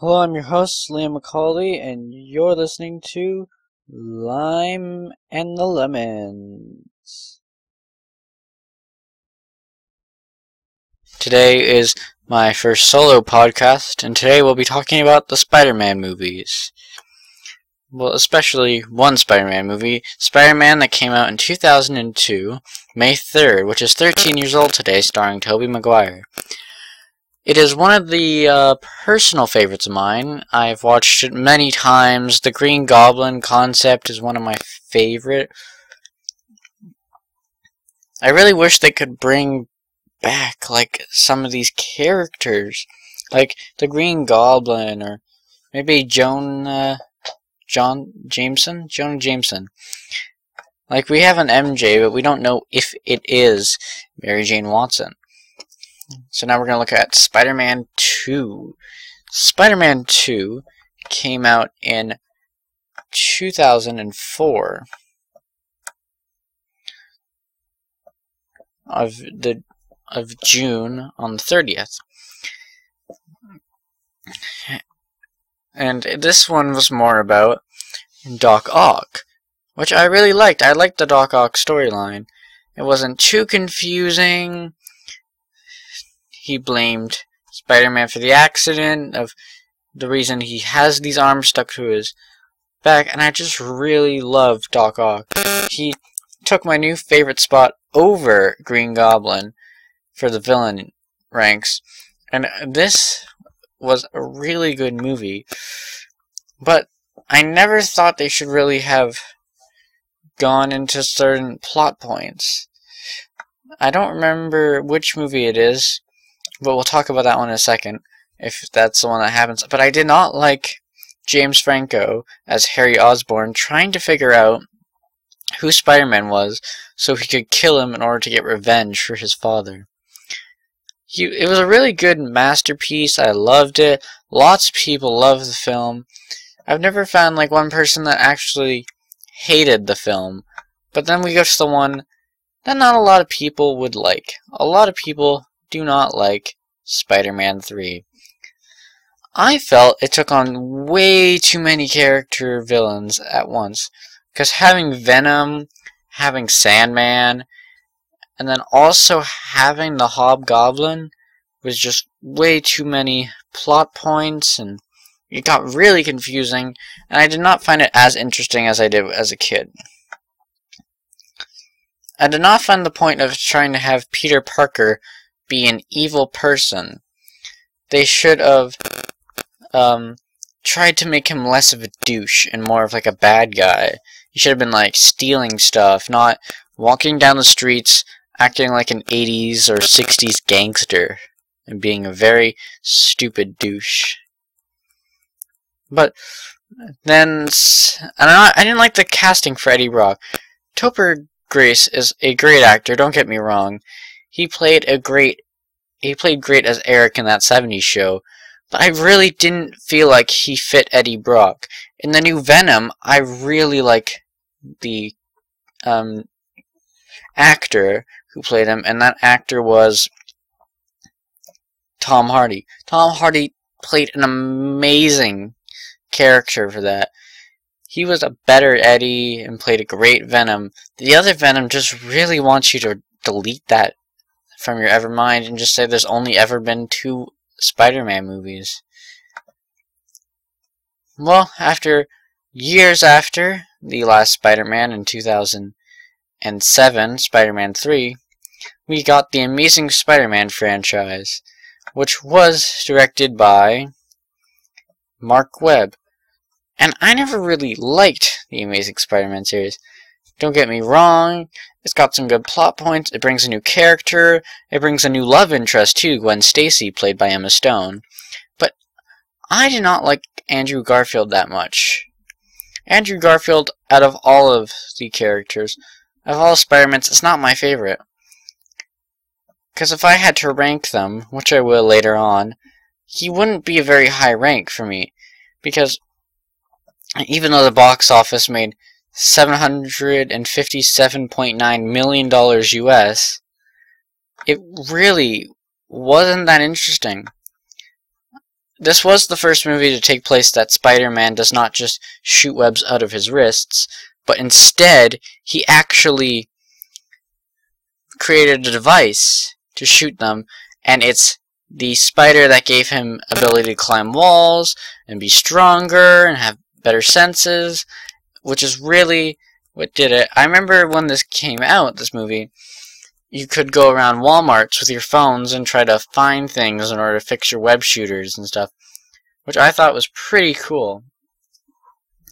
Hello, I'm your host, Liam McCauley, and you're listening to Lime and the Lemons. Today is my first solo podcast, and today we'll be talking about the Spider Man movies. Well, especially one Spider Man movie, Spider Man that came out in 2002, May 3rd, which is 13 years old today, starring Tobey Maguire. It is one of the uh, personal favorites of mine. I've watched it many times. The Green Goblin concept is one of my favorite. I really wish they could bring back like some of these characters, like the Green Goblin or maybe Joan, uh, John Jameson, Jonah Jameson. Like we have an MJ, but we don't know if it is Mary Jane Watson. So now we're going to look at Spider-Man 2. Spider-Man 2 came out in 2004 of the of June on the 30th. And this one was more about Doc Ock, which I really liked. I liked the Doc Ock storyline. It wasn't too confusing he blamed Spider-Man for the accident, of the reason he has these arms stuck to his back, and I just really love Doc Ock. He took my new favorite spot over Green Goblin for the villain ranks, and this was a really good movie. But I never thought they should really have gone into certain plot points. I don't remember which movie it is, but we'll talk about that one in a second, if that's the one that happens. But I did not like James Franco as Harry Osborn trying to figure out who Spider-Man was so he could kill him in order to get revenge for his father. He, it was a really good masterpiece. I loved it. Lots of people loved the film. I've never found like one person that actually hated the film. But then we go to the one that not a lot of people would like. A lot of people do not like Spider-Man 3. I felt it took on way too many character villains at once. Because having Venom, having Sandman, and then also having the Hobgoblin was just way too many plot points and it got really confusing and I did not find it as interesting as I did as a kid. I did not find the point of trying to have Peter Parker be an evil person. They should have um, tried to make him less of a douche and more of like a bad guy. He should have been like stealing stuff, not walking down the streets acting like an 80s or 60s gangster and being a very stupid douche. But then, and I, I didn't like the casting for Eddie Brock. Topher Grace is a great actor, don't get me wrong. He played a great he played great as Eric in that 70s show, but I really didn't feel like he fit Eddie Brock. In the new Venom, I really like the um, actor who played him, and that actor was Tom Hardy. Tom Hardy played an amazing character for that. He was a better Eddie and played a great Venom. The other Venom just really wants you to delete that from your ever mind and just say there's only ever been two Spider-Man movies. Well, after years after the last Spider-Man in 2007, Spider-Man 3, we got the Amazing Spider-Man franchise, which was directed by Mark Webb. And I never really liked the Amazing Spider-Man series. Don't get me wrong, it's got some good plot points, it brings a new character, it brings a new love interest too, Gwen Stacy, played by Emma Stone. But I did not like Andrew Garfield that much. Andrew Garfield, out of all of the characters, of all Spider-Mans, it's not my favorite. Because if I had to rank them, which I will later on, he wouldn't be a very high rank for me. Because even though the box office made $757.9 million US, it really wasn't that interesting. this was the first movie to take place that Spider-Man does not just shoot webs out of his wrists, but instead he actually created a device to shoot them, and it's the spider that gave him ability to climb walls and be stronger and have better senses, which is really what did it. I remember when this came out, this movie, you could go around Walmarts with your phones and try to find things in order to fix your web shooters and stuff, which I thought was pretty cool.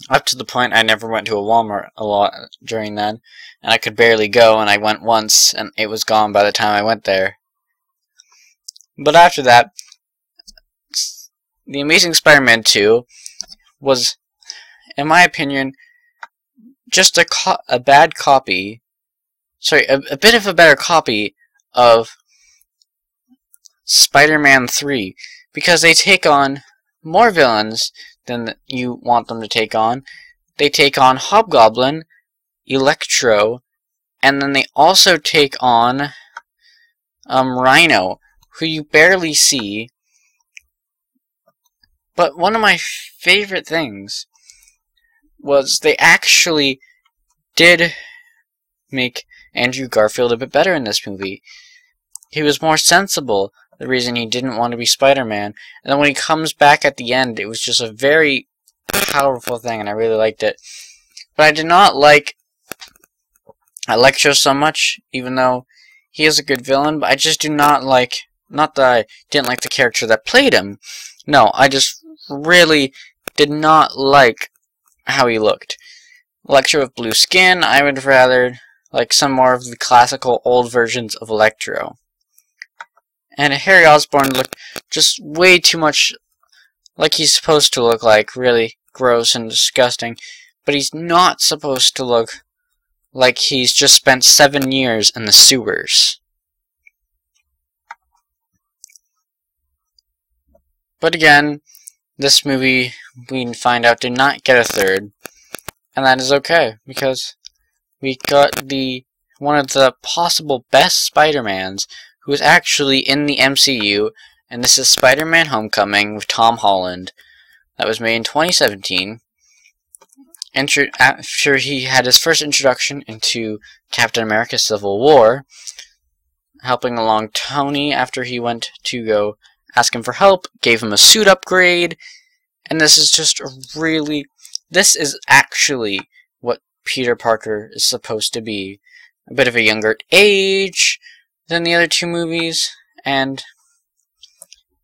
Up to the point I never went to a Walmart a lot during then, and I could barely go, and I went once, and it was gone by the time I went there. But after that, The Amazing Spider-Man 2 was, in my opinion, just a, a bad copy sorry, a, a bit of a better copy of Spider-Man 3 because they take on more villains than you want them to take on. They take on Hobgoblin, Electro, and then they also take on um, Rhino, who you barely see. But one of my favorite things was they actually did make Andrew Garfield a bit better in this movie. He was more sensible, the reason he didn't want to be Spider-Man. And then when he comes back at the end, it was just a very powerful thing, and I really liked it. But I did not like Electro so much, even though he is a good villain, but I just do not like, not that I didn't like the character that played him. No, I just really did not like how he looked. Electro with blue skin, I would rather like some more of the classical old versions of Electro. And Harry Osborn looked just way too much like he's supposed to look like, really gross and disgusting. But he's not supposed to look like he's just spent seven years in the sewers. But again, this movie, we find out, did not get a third. And that is okay, because we got the one of the possible best Spider-Mans who is actually in the MCU, and this is Spider-Man Homecoming with Tom Holland. That was made in 2017. after he had his first introduction into Captain America Civil War, helping along Tony after he went to go ask him for help, gave him a suit upgrade, and this is just really, this is actually what Peter Parker is supposed to be. A bit of a younger age than the other two movies, and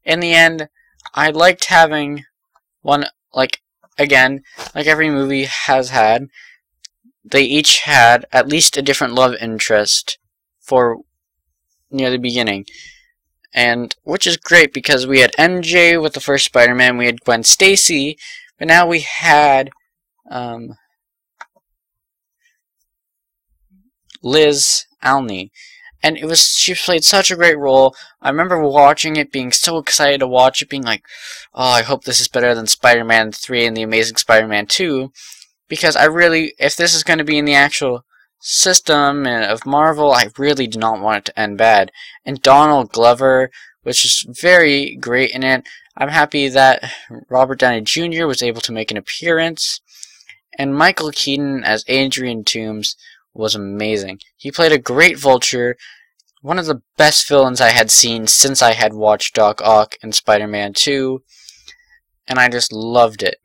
in the end, I liked having one, like, again, like every movie has had, they each had at least a different love interest for near the beginning. And which is great because we had MJ with the first Spider-Man, we had Gwen Stacy, but now we had um, Liz Alney. And it was she played such a great role. I remember watching it, being so excited to watch it, being like, "Oh, I hope this is better than Spider-Man 3 and the Amazing Spider-Man 2," because I really, if this is going to be in the actual system of Marvel, I really do not want it to end bad. And Donald Glover, which is very great in it. I'm happy that Robert Downey Jr. was able to make an appearance, and Michael Keaton as Adrian Toomes was amazing. He played a great Vulture, one of the best villains I had seen since I had watched Doc Ock and Spider-Man 2, and I just loved it.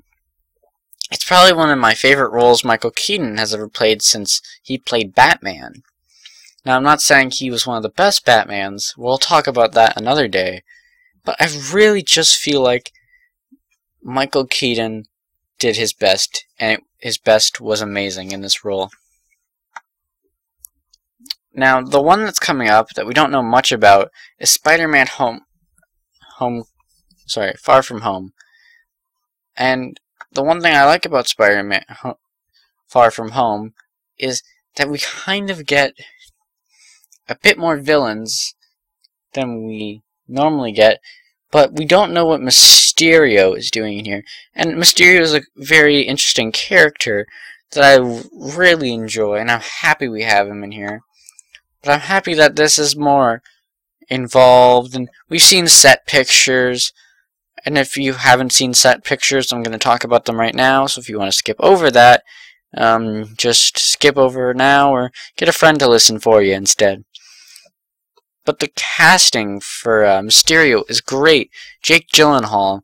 It's probably one of my favorite roles Michael Keaton has ever played since he played Batman. Now, I'm not saying he was one of the best Batmans, we'll talk about that another day, but I really just feel like Michael Keaton did his best, and it, his best was amazing in this role. Now, the one that's coming up that we don't know much about is Spider-Man Home, Home, sorry, Far From Home. And the one thing I like about Spider-Man Far From Home is that we kind of get a bit more villains than we normally get, but we don't know what Mysterio is doing in here. And Mysterio is a very interesting character that I really enjoy, and I'm happy we have him in here. But I'm happy that this is more involved, and we've seen set pictures, And if you haven't seen set pictures, I'm going to talk about them right now. So if you want to skip over that, um, just skip over now or get a friend to listen for you instead. But the casting for uh, Mysterio is great. Jake Gyllenhaal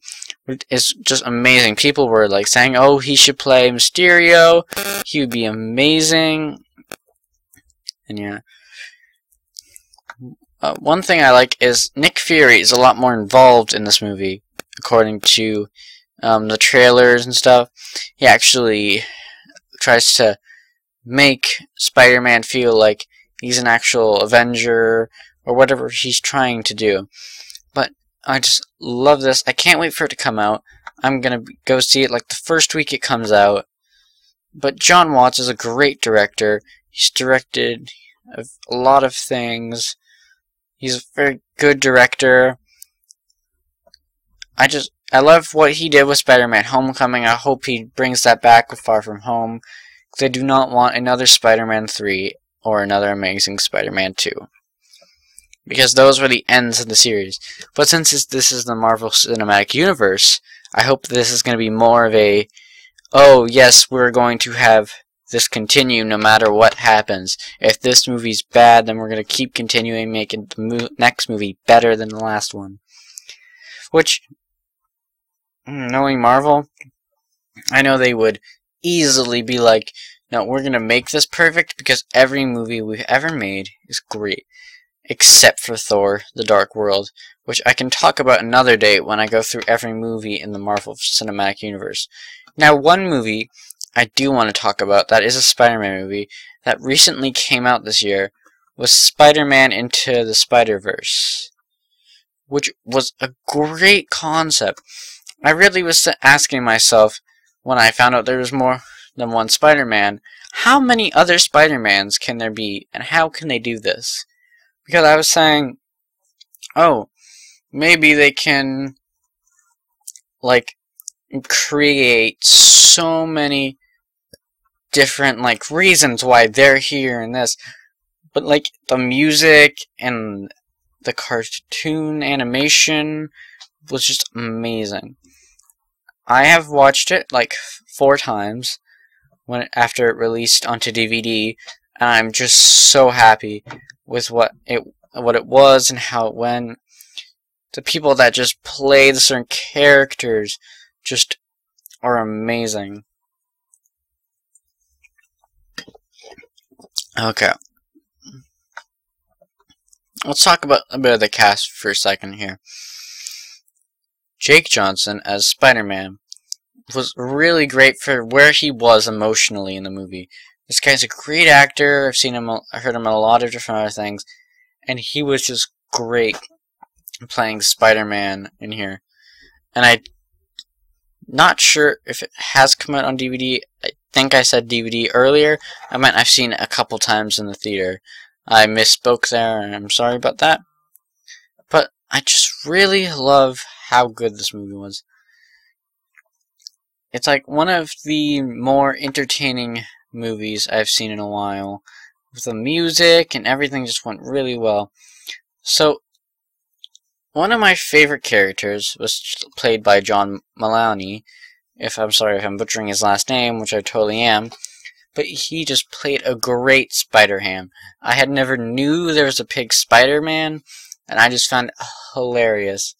is just amazing. People were like saying, "Oh, he should play Mysterio. He would be amazing." And yeah. Uh, one thing I like is Nick Fury is a lot more involved in this movie, according to um, the trailers and stuff. He actually tries to make Spider-Man feel like he's an actual Avenger or whatever he's trying to do. But I just love this. I can't wait for it to come out. I'm gonna go see it like the first week it comes out. But John Watts is a great director. He's directed a lot of things. He's a very good director. I just I love what he did with Spider-Man Homecoming. I hope he brings that back with Far From Home. Because I do not want another Spider-Man 3 or another Amazing Spider-Man 2 because those were the ends of the series. But since this is the Marvel Cinematic Universe, I hope this is going to be more of a, oh yes, we're going to have this continue no matter what happens. If this movie's bad, then we're going to keep continuing making the mo next movie better than the last one. Which, Mm, knowing Marvel, I know they would easily be like, no, we're going to make this perfect because every movie we've ever made is great except for Thor, The Dark World, which I can talk about another day when I go through every movie in the Marvel Cinematic Universe. Now, one movie I do want to talk about that is a Spider-Man movie that recently came out this year was Spider-Man Into the Spider-Verse, which was a great concept. I really was asking myself when I found out there was more than one Spider-Man, how many other Spider-Mans can there be, and how can they do this? Because I was saying, oh, maybe they can, like, create so many different, like, reasons why they're here and this. But, like, the music and the cartoon animation was just amazing. I have watched it, like, four times when after it released onto DVD, and I'm just so happy with what it what it was and how it went. The people that just play the certain characters just are amazing. Okay. Let's talk about a bit of the cast for a second here. Jake Johnson as Spider-Man was really great for where he was emotionally in the movie. This guy's a great actor. I've seen him, I heard him in a lot of different other things, and he was just great playing Spider-Man in here. And I, not sure if it has come out on DVD. I think I said DVD earlier. I meant I've seen it a couple times in the theater. I misspoke there, and I'm sorry about that. But I just really love how good this movie was. It's like one of the more entertaining movies I've seen in a while. The music and everything just went really well. So, one of my favorite characters was played by John Mulaney. If I'm sorry if I'm butchering his last name, which I totally am. But he just played a great Spider-Ham. I had never knew there was a pig Spider-Man, and I just found it hilarious.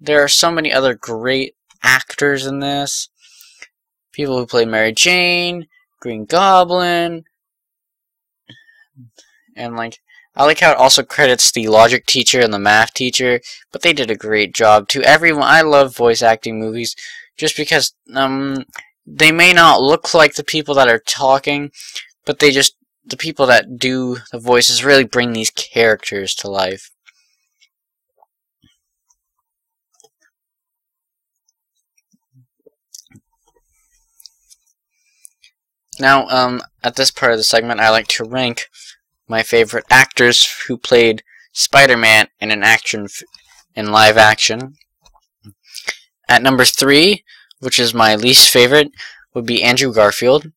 There are so many other great actors in this. People who play Mary Jane, Green Goblin, and like I like how it also credits the logic teacher and the math teacher, but they did a great job too. Everyone, I love voice acting movies just because um they may not look like the people that are talking, but they just the people that do the voices really bring these characters to life. Now, um, at this part of the segment, I like to rank my favorite actors who played Spider-Man in an action in live action. At number three, which is my least favorite, would be Andrew Garfield.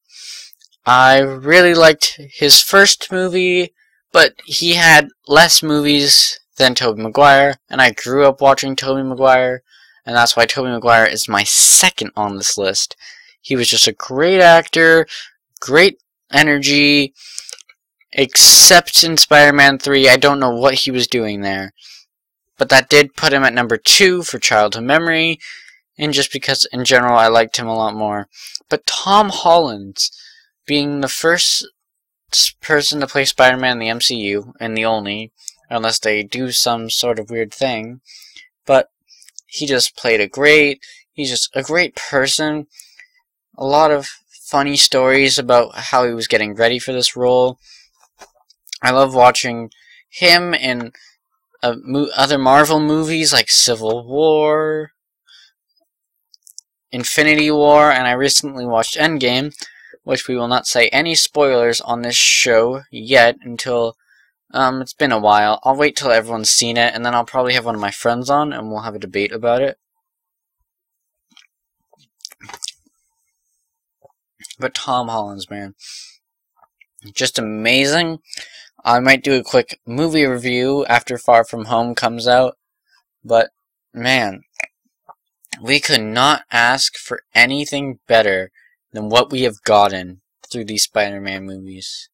I really liked his first movie, but he had less movies than Tobey Maguire, and I grew up watching Tobey Maguire, and that's why Tobey Maguire is my second on this list. He was just a great actor, great energy, except in Spider-Man 3, I don't know what he was doing there. But that did put him at number 2 for childhood memory, and just because in general I liked him a lot more. But Tom Holland, being the first person to play Spider-Man in the MCU, and the only, unless they do some sort of weird thing, but he just played a great, he's just a great person, a lot of funny stories about how he was getting ready for this role. I love watching him in uh, mo other Marvel movies like Civil War, Infinity War, and I recently watched Endgame, which we will not say any spoilers on this show yet until um, it's been a while. I'll wait till everyone's seen it, and then I'll probably have one of my friends on, and we'll have a debate about it. But Tom Holland's man, just amazing. I might do a quick movie review after Far From Home comes out, but man, we could not ask for anything better than what we have gotten through these Spider-Man movies.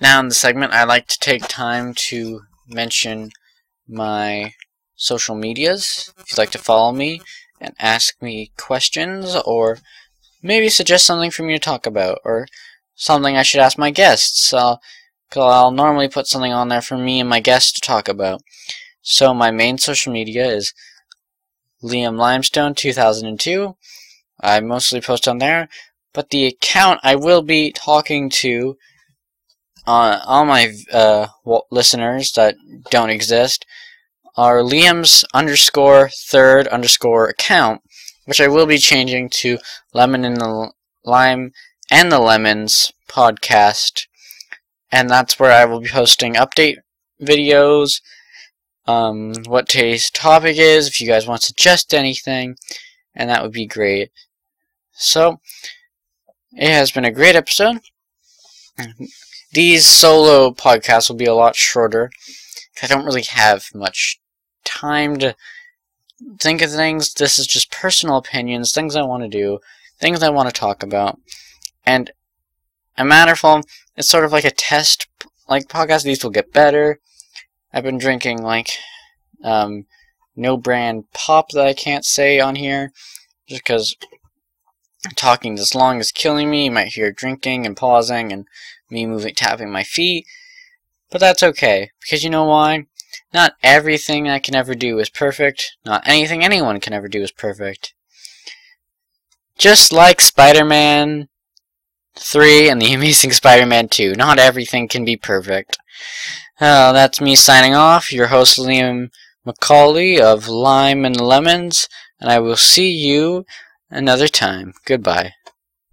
Now in the segment, I like to take time to mention my social medias. If you'd like to follow me and ask me questions or maybe suggest something for me to talk about or something I should ask my guests. Uh, cause I'll normally put something on there for me and my guests to talk about. So my main social media is Liam Limestone 2002. I mostly post on there, but the account I will be talking to uh, all my uh, listeners that don't exist are Liam's underscore third underscore account, which I will be changing to Lemon and the Lime and the Lemons podcast. And that's where I will be posting update videos, um, what today's topic is, if you guys want to suggest anything, and that would be great. So, it has been a great episode. These solo podcasts will be a lot shorter. I don't really have much time to think of things. This is just personal opinions, things I want to do, things I want to talk about. And a Matterfall it's sort of like a test like podcast. These will get better. I've been drinking like um, no brand pop that I can't say on here just because talking this long is killing me. You might hear drinking and pausing and me moving, tapping my feet. But that's okay because you know why? Not everything I can ever do is perfect. Not anything anyone can ever do is perfect. Just like Spider-Man 3 and The Amazing Spider-Man 2, not everything can be perfect. Uh, that's me signing off, your host Liam Macaulay of Lime and Lemons, and I will see you another time. Goodbye.